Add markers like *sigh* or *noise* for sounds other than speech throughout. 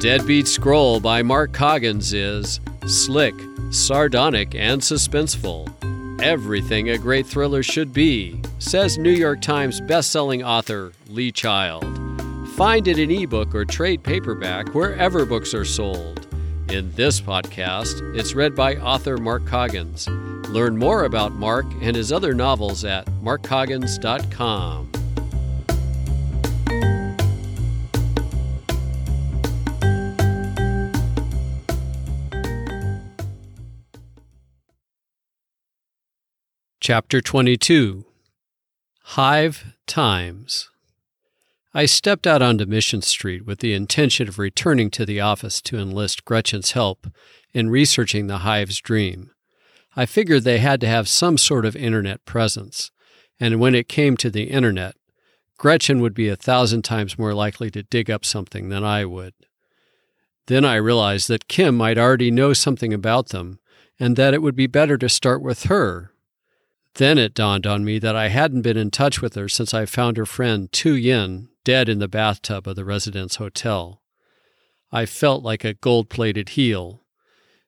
Deadbeat Scroll by Mark Coggins is slick, sardonic, and suspenseful. Everything a great thriller should be, says New York Times bestselling author Lee Child. Find it in ebook or trade paperback wherever books are sold. In this podcast, it's read by author Mark Coggins. Learn more about Mark and his other novels at markcoggins.com. Chapter 22 Hive Times I stepped out onto Mission Street with the intention of returning to the office to enlist Gretchen's help in researching the Hive's dream. I figured they had to have some sort of internet presence, and when it came to the internet, Gretchen would be a thousand times more likely to dig up something than I would. Then I realized that Kim might already know something about them, and that it would be better to start with her then it dawned on me that I hadn't been in touch with her since I found her friend Tu Yin dead in the bathtub of the residence hotel. I felt like a gold plated heel.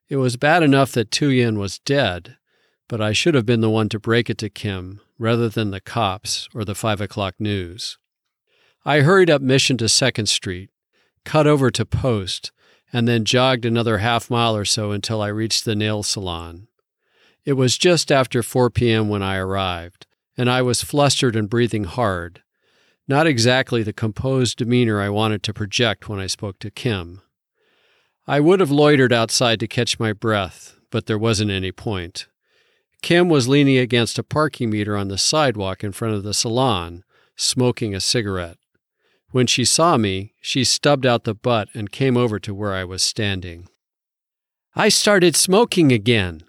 It was bad enough that Tu Yin was dead, but I should have been the one to break it to Kim rather than the cops or the five o'clock news. I hurried up Mission to Second Street, cut over to Post, and then jogged another half mile or so until I reached the nail salon. It was just after 4 p.m. when I arrived, and I was flustered and breathing hard. Not exactly the composed demeanor I wanted to project when I spoke to Kim. I would have loitered outside to catch my breath, but there wasn't any point. Kim was leaning against a parking meter on the sidewalk in front of the salon, smoking a cigarette. When she saw me, she stubbed out the butt and came over to where I was standing. I started smoking again,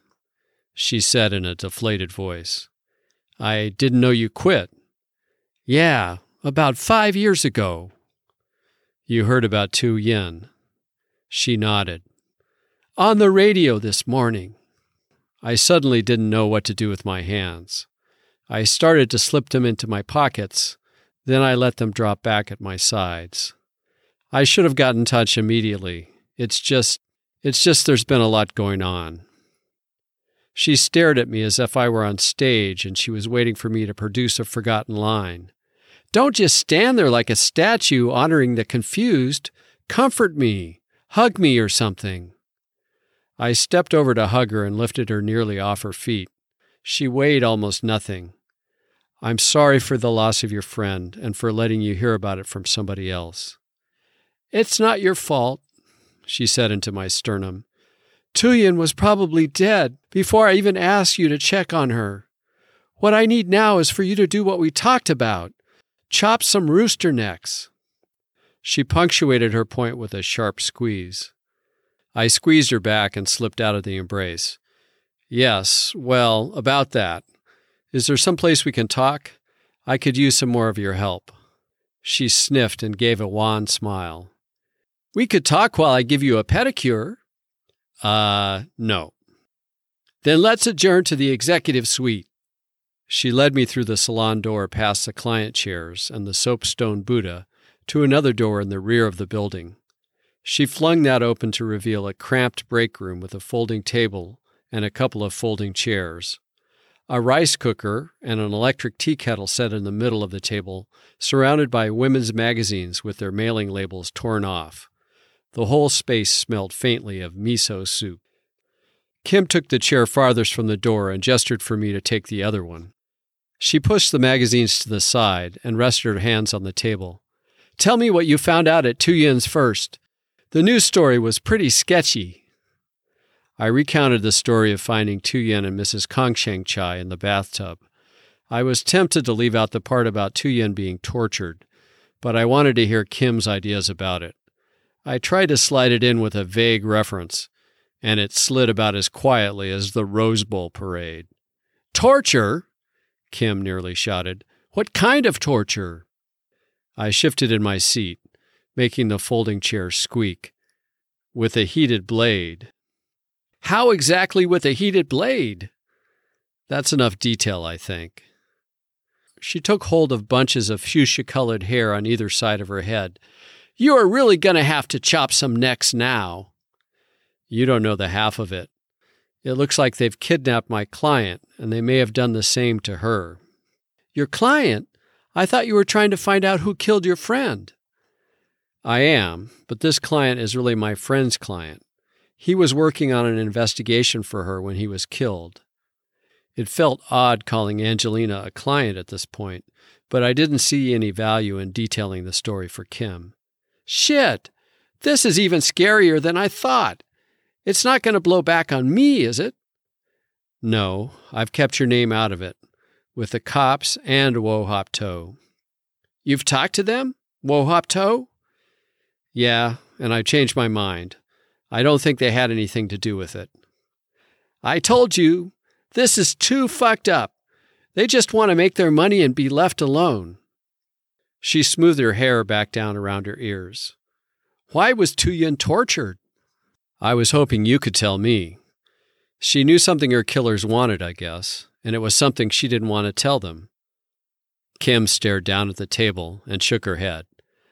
she said in a deflated voice. I didn't know you quit. Yeah, about five years ago. You heard about Tu Yin. She nodded. On the radio this morning. I suddenly didn't know what to do with my hands. I started to slip them into my pockets, then I let them drop back at my sides. I should have gotten in touch immediately. It's just, it's just there's been a lot going on. She stared at me as if I were on stage and she was waiting for me to produce a forgotten line. Don't just stand there like a statue honoring the confused. Comfort me, hug me or something. I stepped over to hug her and lifted her nearly off her feet. She weighed almost nothing. I'm sorry for the loss of your friend and for letting you hear about it from somebody else. It's not your fault, she said into my sternum. Tu Yin was probably dead before I even asked you to check on her. What I need now is for you to do what we talked about chop some rooster necks. She punctuated her point with a sharp squeeze. I squeezed her back and slipped out of the embrace. Yes, well, about that. Is there some place we can talk? I could use some more of your help. She sniffed and gave a wan smile. We could talk while I give you a pedicure. Uh, no. Then let's adjourn to the executive suite. She led me through the salon door past the client chairs and the soapstone Buddha to another door in the rear of the building. She flung that open to reveal a cramped break room with a folding table and a couple of folding chairs. A rice cooker and an electric tea kettle set in the middle of the table, surrounded by women's magazines with their mailing labels torn off. The whole space smelled faintly of miso soup. Kim took the chair farthest from the door and gestured for me to take the other one. She pushed the magazines to the side and rested her hands on the table. Tell me what you found out at Yin's first. The news story was pretty sketchy. I recounted the story of finding Tu Yin and Mrs. Kongsheng Chai in the bathtub. I was tempted to leave out the part about Tu Yin being tortured, but I wanted to hear Kim's ideas about it. I tried to slide it in with a vague reference, and it slid about as quietly as the Rose Bowl parade. Torture? Kim nearly shouted. What kind of torture? I shifted in my seat, making the folding chair squeak. With a heated blade. How exactly with a heated blade? That's enough detail, I think. She took hold of bunches of fuchsia colored hair on either side of her head You are really going to have to chop some necks now. You don't know the half of it. It looks like they've kidnapped my client, and they may have done the same to her. Your client? I thought you were trying to find out who killed your friend. I am, but this client is really my friend's client. He was working on an investigation for her when he was killed. It felt odd calling Angelina a client at this point, but I didn't see any value in detailing the story for Kim. Shit! This is even scarier than I thought. It's not going to blow back on me, is it? No, I've kept your name out of it, with the cops and Wo Hop To. You've talked to them? Wo Hop To? Yeah, and I've changed my mind. I don't think they had anything to do with it. I told you, this is too fucked up. They just want to make their money and be left alone. She smoothed her hair back down around her ears. Why was Tuyen tortured? I was hoping you could tell me. She knew something her killers wanted, I guess, and it was something she didn't want to tell them. Kim stared down at the table and shook her head.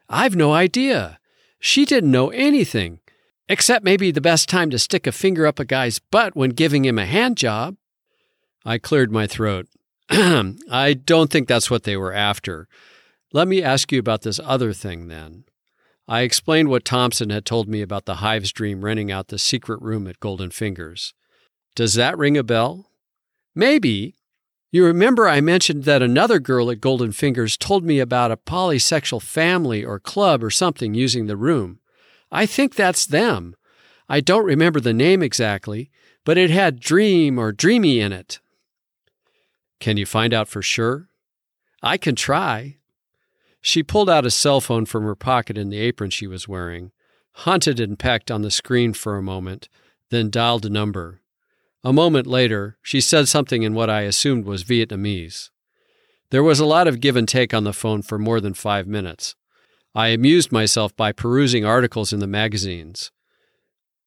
I've no idea. She didn't know anything, except maybe the best time to stick a finger up a guy's butt when giving him a hand job. I cleared my throat. *clears throat* I don't think that's what they were after. Let me ask you about this other thing then. I explained what Thompson had told me about the Hive's dream renting out the secret room at Golden Fingers. Does that ring a bell? Maybe. You remember I mentioned that another girl at Golden Fingers told me about a polysexual family or club or something using the room. I think that's them. I don't remember the name exactly, but it had dream or dreamy in it. Can you find out for sure? I can try. She pulled out a cell phone from her pocket in the apron she was wearing, hunted and pecked on the screen for a moment, then dialed a number. A moment later, she said something in what I assumed was Vietnamese. There was a lot of give and take on the phone for more than five minutes. I amused myself by perusing articles in the magazines.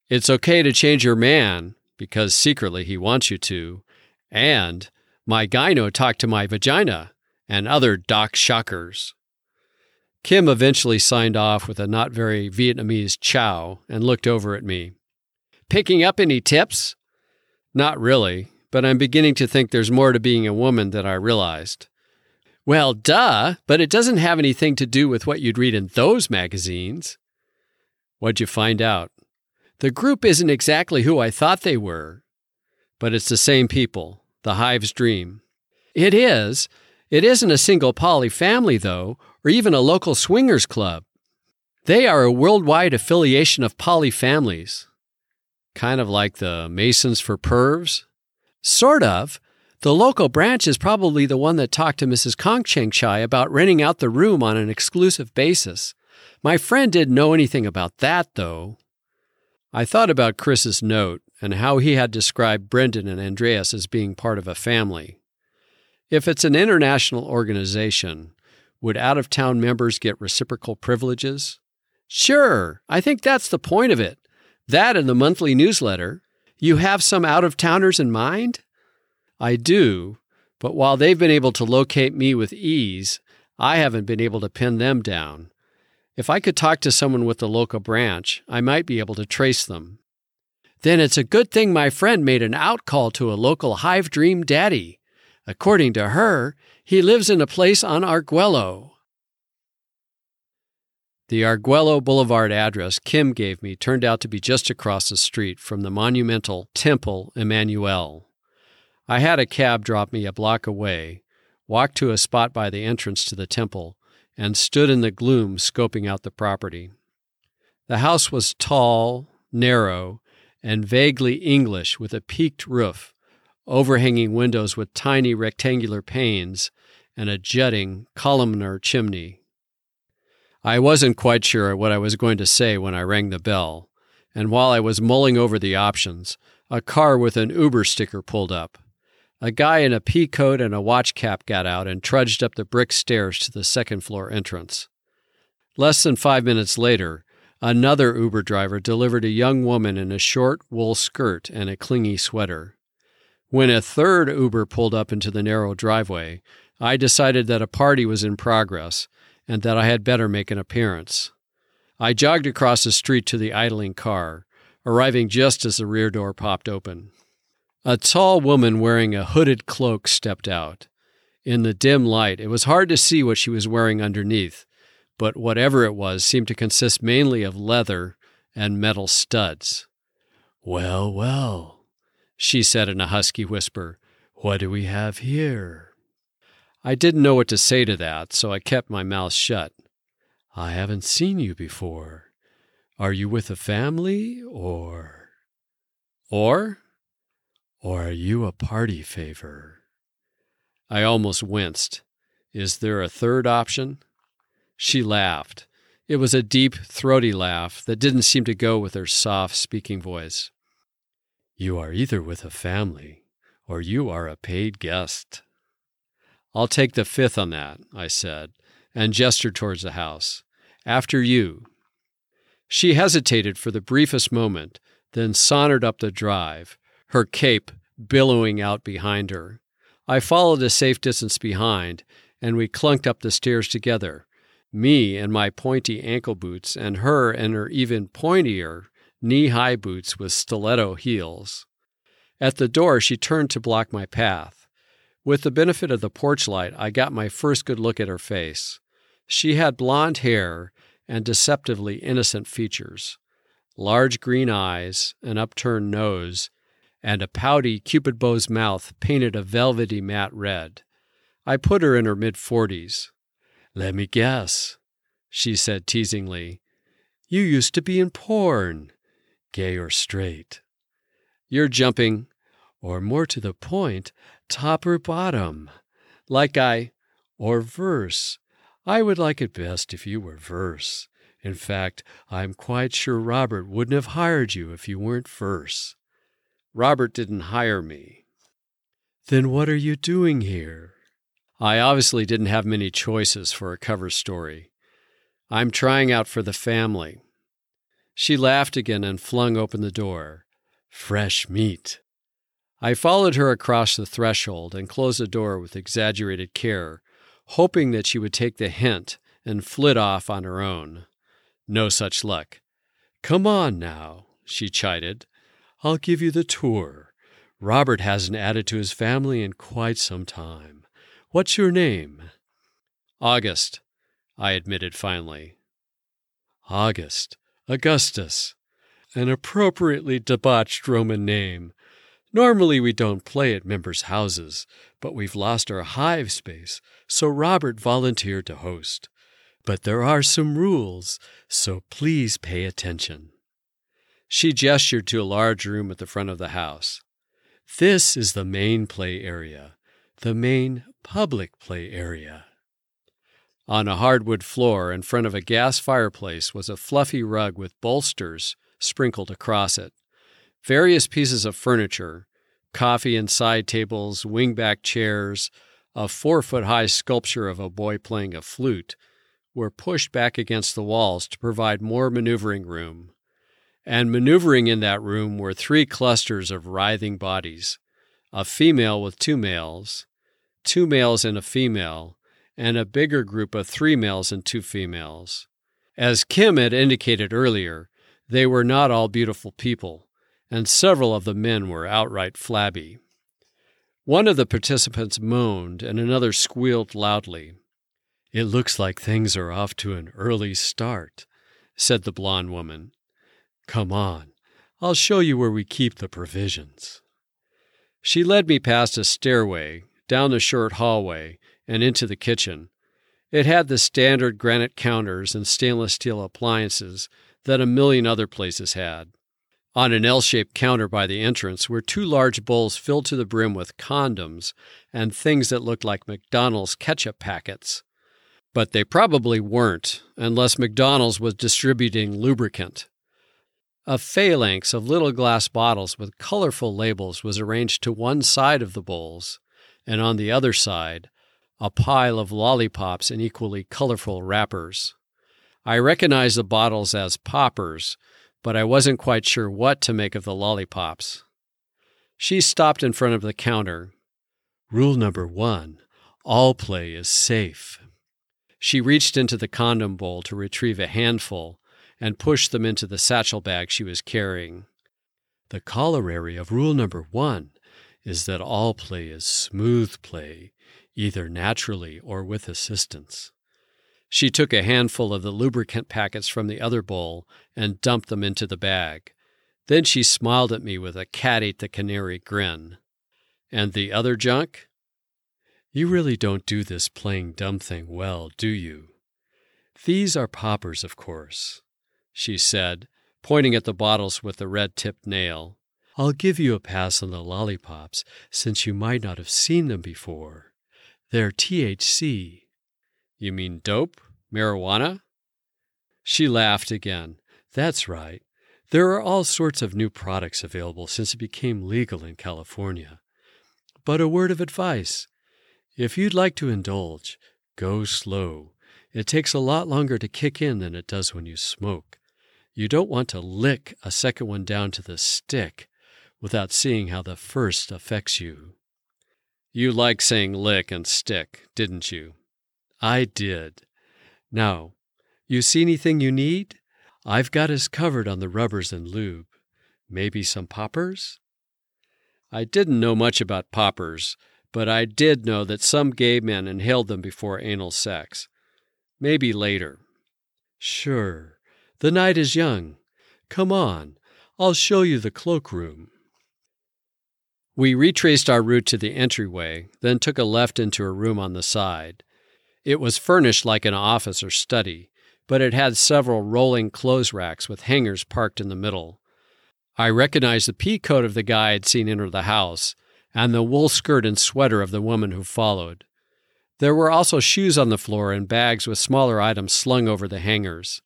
It's okay to change your man, because secretly he wants you to, and my gyno talked to my vagina, and other doc shockers. Kim eventually signed off with a not very Vietnamese ciao and looked over at me. Picking up any tips? Not really, but I'm beginning to think there's more to being a woman than I realized. Well, duh, but it doesn't have anything to do with what you'd read in those magazines. What'd you find out? The group isn't exactly who I thought they were, but it's the same people, the Hive's dream. It is. It isn't a single poly family, though, or even a local swingers club. They are a worldwide affiliation of poly families. Kind of like the Masons for Pervs? Sort of. The local branch is probably the one that talked to Mrs. Kongcheng Chai about renting out the room on an exclusive basis. My friend didn't know anything about that, though. I thought about Chris's note and how he had described Brendan and Andreas as being part of a family. If it's an international organization, would out of town members get reciprocal privileges? Sure, I think that's the point of it. That and the monthly newsletter. You have some out of towners in mind? I do, but while they've been able to locate me with ease, I haven't been able to pin them down. If I could talk to someone with the local branch, I might be able to trace them. Then it's a good thing my friend made an outcall to a local Hive Dream daddy. According to her, he lives in a place on Arguello. The Arguello Boulevard address Kim gave me turned out to be just across the street from the monumental Temple Emanu-El. I had a cab drop me a block away, walked to a spot by the entrance to the temple, and stood in the gloom scoping out the property. The house was tall, narrow, and vaguely English with a peaked roof overhanging windows with tiny rectangular panes, and a jutting columnar chimney. I wasn't quite sure what I was going to say when I rang the bell, and while I was mulling over the options, a car with an Uber sticker pulled up. A guy in a pea coat and a watch cap got out and trudged up the brick stairs to the second floor entrance. Less than five minutes later, another Uber driver delivered a young woman in a short wool skirt and a clingy sweater. When a third Uber pulled up into the narrow driveway, I decided that a party was in progress and that I had better make an appearance. I jogged across the street to the idling car, arriving just as the rear door popped open. A tall woman wearing a hooded cloak stepped out. In the dim light, it was hard to see what she was wearing underneath, but whatever it was seemed to consist mainly of leather and metal studs. Well, well, she said in a husky whisper, what do we have here? I didn't know what to say to that, so I kept my mouth shut. I haven't seen you before. Are you with a family, or. Or? Or are you a party favor? I almost winced. Is there a third option? She laughed. It was a deep, throaty laugh that didn't seem to go with her soft speaking voice. You are either with a family or you are a paid guest. I'll take the fifth on that, I said, and gestured towards the house. After you. She hesitated for the briefest moment, then sauntered up the drive, her cape billowing out behind her. I followed a safe distance behind, and we clunked up the stairs together, me in my pointy ankle boots, and her in her even pointier knee high boots with stiletto heels. At the door, she turned to block my path. With the benefit of the porch light, I got my first good look at her face. She had blonde hair and deceptively innocent features, large green eyes, an upturned nose, and a pouty cupid bow's mouth painted a velvety matte red. I put her in her mid forties. Let me guess, she said teasingly. You used to be in porn, gay or straight. You're jumping, or more to the point, top or bottom. Like I, or verse. I would like it best if you were verse. In fact, I'm quite sure Robert wouldn't have hired you if you weren't verse. Robert didn't hire me. Then what are you doing here? I obviously didn't have many choices for a cover story. I'm trying out for the family. She laughed again and flung open the door. Fresh meat. I followed her across the threshold and closed the door with exaggerated care, hoping that she would take the hint and flit off on her own. No such luck. Come on now, she chided. I'll give you the tour. Robert hasn't added to his family in quite some time. What's your name? August, I admitted finally. August, Augustus, an appropriately debauched Roman name. Normally we don't play at members' houses, but we've lost our hive space, so Robert volunteered to host. But there are some rules, so please pay attention. She gestured to a large room at the front of the house. This is the main play area, the main public play area. On a hardwood floor in front of a gas fireplace was a fluffy rug with bolsters sprinkled across it. Various pieces of furniture, coffee and side tables, wingback chairs, a four foot high sculpture of a boy playing a flute, were pushed back against the walls to provide more maneuvering room. And maneuvering in that room were three clusters of writhing bodies a female with two males, two males and a female, and a bigger group of three males and two females. As Kim had indicated earlier, they were not all beautiful people, and several of the men were outright flabby. One of the participants moaned, and another squealed loudly. It looks like things are off to an early start, said the blonde woman. Come on, I'll show you where we keep the provisions. She led me past a stairway down a short hallway, and into the kitchen. It had the standard granite counters and stainless steel appliances that a million other places had. On an L shaped counter by the entrance were two large bowls filled to the brim with condoms and things that looked like McDonald's ketchup packets. But they probably weren't, unless McDonald's was distributing lubricant. A phalanx of little glass bottles with colorful labels was arranged to one side of the bowls, and on the other side, a pile of lollipops in equally colorful wrappers. I recognized the bottles as poppers, but I wasn't quite sure what to make of the lollipops. She stopped in front of the counter. Rule number one all play is safe. She reached into the condom bowl to retrieve a handful, and pushed them into the satchel bag she was carrying. The corollary of rule number one is that all play is smooth play, either naturally or with assistance. She took a handful of the lubricant packets from the other bowl and dumped them into the bag. Then she smiled at me with a cat ate the canary grin. And the other junk? You really don't do this playing dumb thing well, do you? These are poppers, of course, she said, pointing at the bottles with the red tipped nail. I'll give you a pass on the lollipops, since you might not have seen them before. They're THC. You mean dope? Marijuana? She laughed again. That's right. There are all sorts of new products available since it became legal in California. But a word of advice if you'd like to indulge, go slow. It takes a lot longer to kick in than it does when you smoke. You don't want to lick a second one down to the stick without seeing how the first affects you. You like saying lick and stick, didn't you? I did. Now, you see anything you need? I've got us covered on the rubbers and lube. Maybe some poppers? I didn't know much about poppers, but I did know that some gay men inhaled them before anal sex. Maybe later. Sure. The night is young. Come on. I'll show you the cloakroom. We retraced our route to the entryway, then took a left into a room on the side. It was furnished like an office or study, but it had several rolling clothes racks with hangers parked in the middle. I recognized the pea coat of the guy I'd seen enter the house, and the wool skirt and sweater of the woman who followed. There were also shoes on the floor and bags with smaller items slung over the hangers.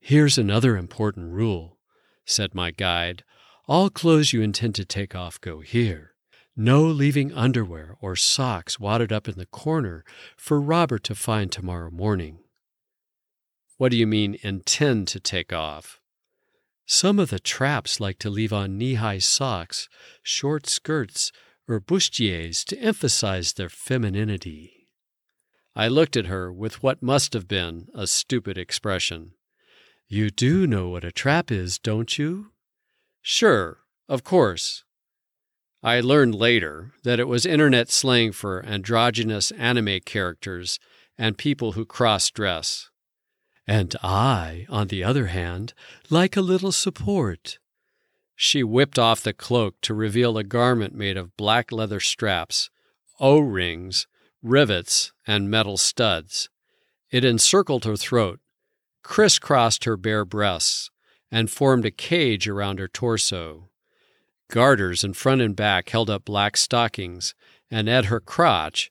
Here's another important rule, said my guide. All clothes you intend to take off go here. No leaving underwear or socks wadded up in the corner for Robert to find tomorrow morning. What do you mean, intend to take off? Some of the traps like to leave on knee high socks, short skirts, or bustiers to emphasize their femininity. I looked at her with what must have been a stupid expression. You do know what a trap is, don't you? Sure, of course. I learned later that it was internet slang for androgynous anime characters and people who cross dress. And I, on the other hand, like a little support. She whipped off the cloak to reveal a garment made of black leather straps, O rings, rivets, and metal studs. It encircled her throat, crisscrossed her bare breasts, and formed a cage around her torso. Garters in front and back held up black stockings, and at her crotch,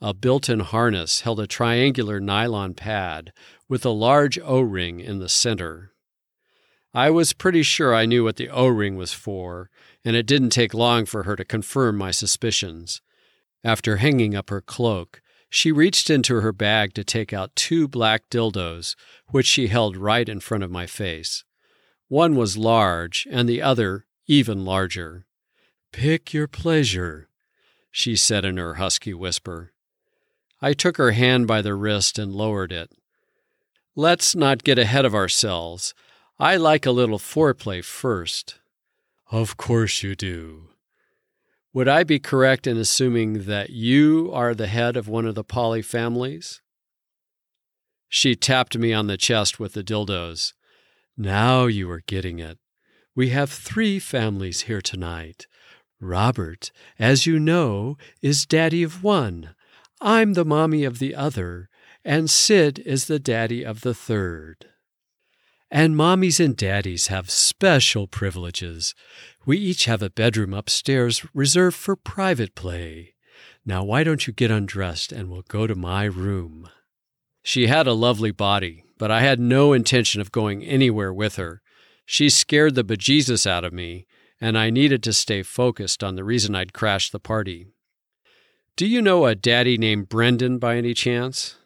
a built in harness held a triangular nylon pad with a large O ring in the center. I was pretty sure I knew what the O ring was for, and it didn't take long for her to confirm my suspicions. After hanging up her cloak, she reached into her bag to take out two black dildos, which she held right in front of my face. One was large, and the other even larger. Pick your pleasure, she said in her husky whisper. I took her hand by the wrist and lowered it. Let's not get ahead of ourselves. I like a little foreplay first. Of course you do. Would I be correct in assuming that you are the head of one of the poly families? She tapped me on the chest with the dildos. Now you are getting it. We have three families here tonight. Robert, as you know, is daddy of one. I'm the mommy of the other, and Sid is the daddy of the third. And mommies and daddies have special privileges. We each have a bedroom upstairs reserved for private play. Now, why don't you get undressed and we'll go to my room? She had a lovely body, but I had no intention of going anywhere with her. She scared the bejesus out of me, and I needed to stay focused on the reason I'd crashed the party. Do you know a daddy named Brendan by any chance?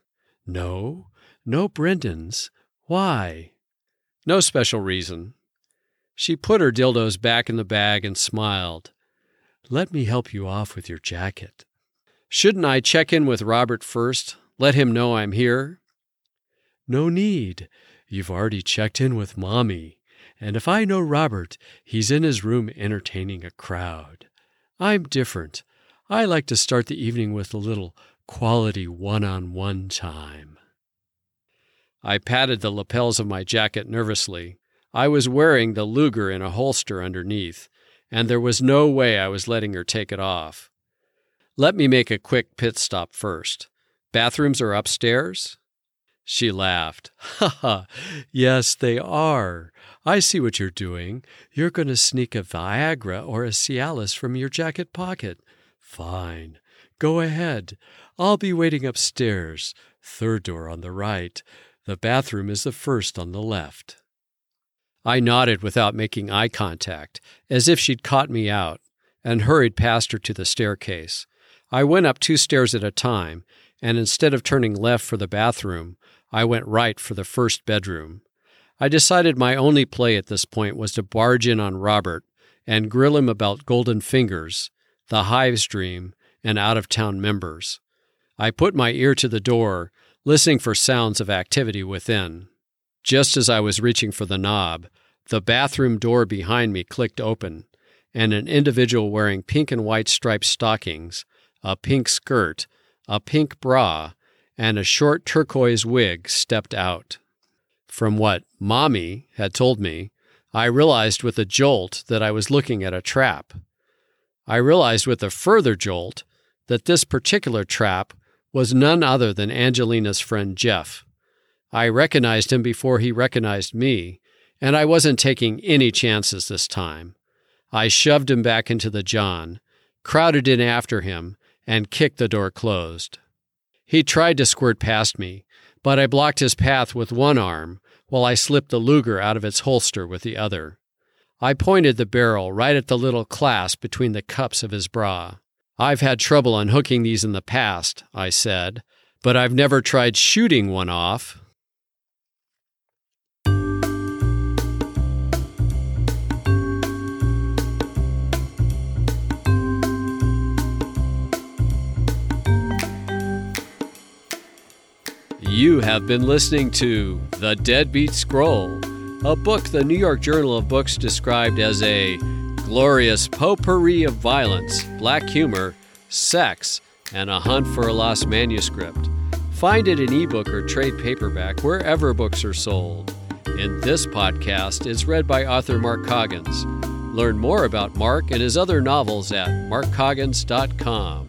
No, no Brendans. Why? No special reason. She put her dildos back in the bag and smiled. Let me help you off with your jacket. Shouldn't I check in with Robert first? Let him know I'm here? No need. You've already checked in with Mommy. And if I know Robert, he's in his room entertaining a crowd. I'm different. I like to start the evening with a little quality one on one time. I patted the lapels of my jacket nervously. I was wearing the Luger in a holster underneath, and there was no way I was letting her take it off. Let me make a quick pit stop first. Bathrooms are upstairs? She laughed. Ha *laughs* ha, yes, they are. I see what you're doing. You're going to sneak a Viagra or a Cialis from your jacket pocket. Fine. Go ahead. I'll be waiting upstairs. Third door on the right. The bathroom is the first on the left. I nodded without making eye contact, as if she'd caught me out, and hurried past her to the staircase. I went up two stairs at a time, and instead of turning left for the bathroom, I went right for the first bedroom. I decided my only play at this point was to barge in on Robert and grill him about Golden Fingers, the Hives Dream, and out of town members. I put my ear to the door, listening for sounds of activity within. Just as I was reaching for the knob, the bathroom door behind me clicked open, and an individual wearing pink and white striped stockings, a pink skirt, a pink bra, and a short turquoise wig stepped out. From what Mommy had told me, I realized with a jolt that I was looking at a trap. I realized with a further jolt that this particular trap was none other than Angelina's friend Jeff. I recognized him before he recognized me, and I wasn't taking any chances this time. I shoved him back into the John, crowded in after him, and kicked the door closed. He tried to squirt past me, but I blocked his path with one arm while I slipped the Luger out of its holster with the other. I pointed the barrel right at the little clasp between the cups of his bra. I've had trouble unhooking these in the past, I said, but I've never tried shooting one off. You have been listening to The Deadbeat Scroll, a book the New York Journal of Books described as a glorious potpourri of violence, black humor, sex, and a hunt for a lost manuscript. Find it in ebook or trade paperback wherever books are sold. In this podcast, it's read by author Mark Coggins. Learn more about Mark and his other novels at markcoggins.com.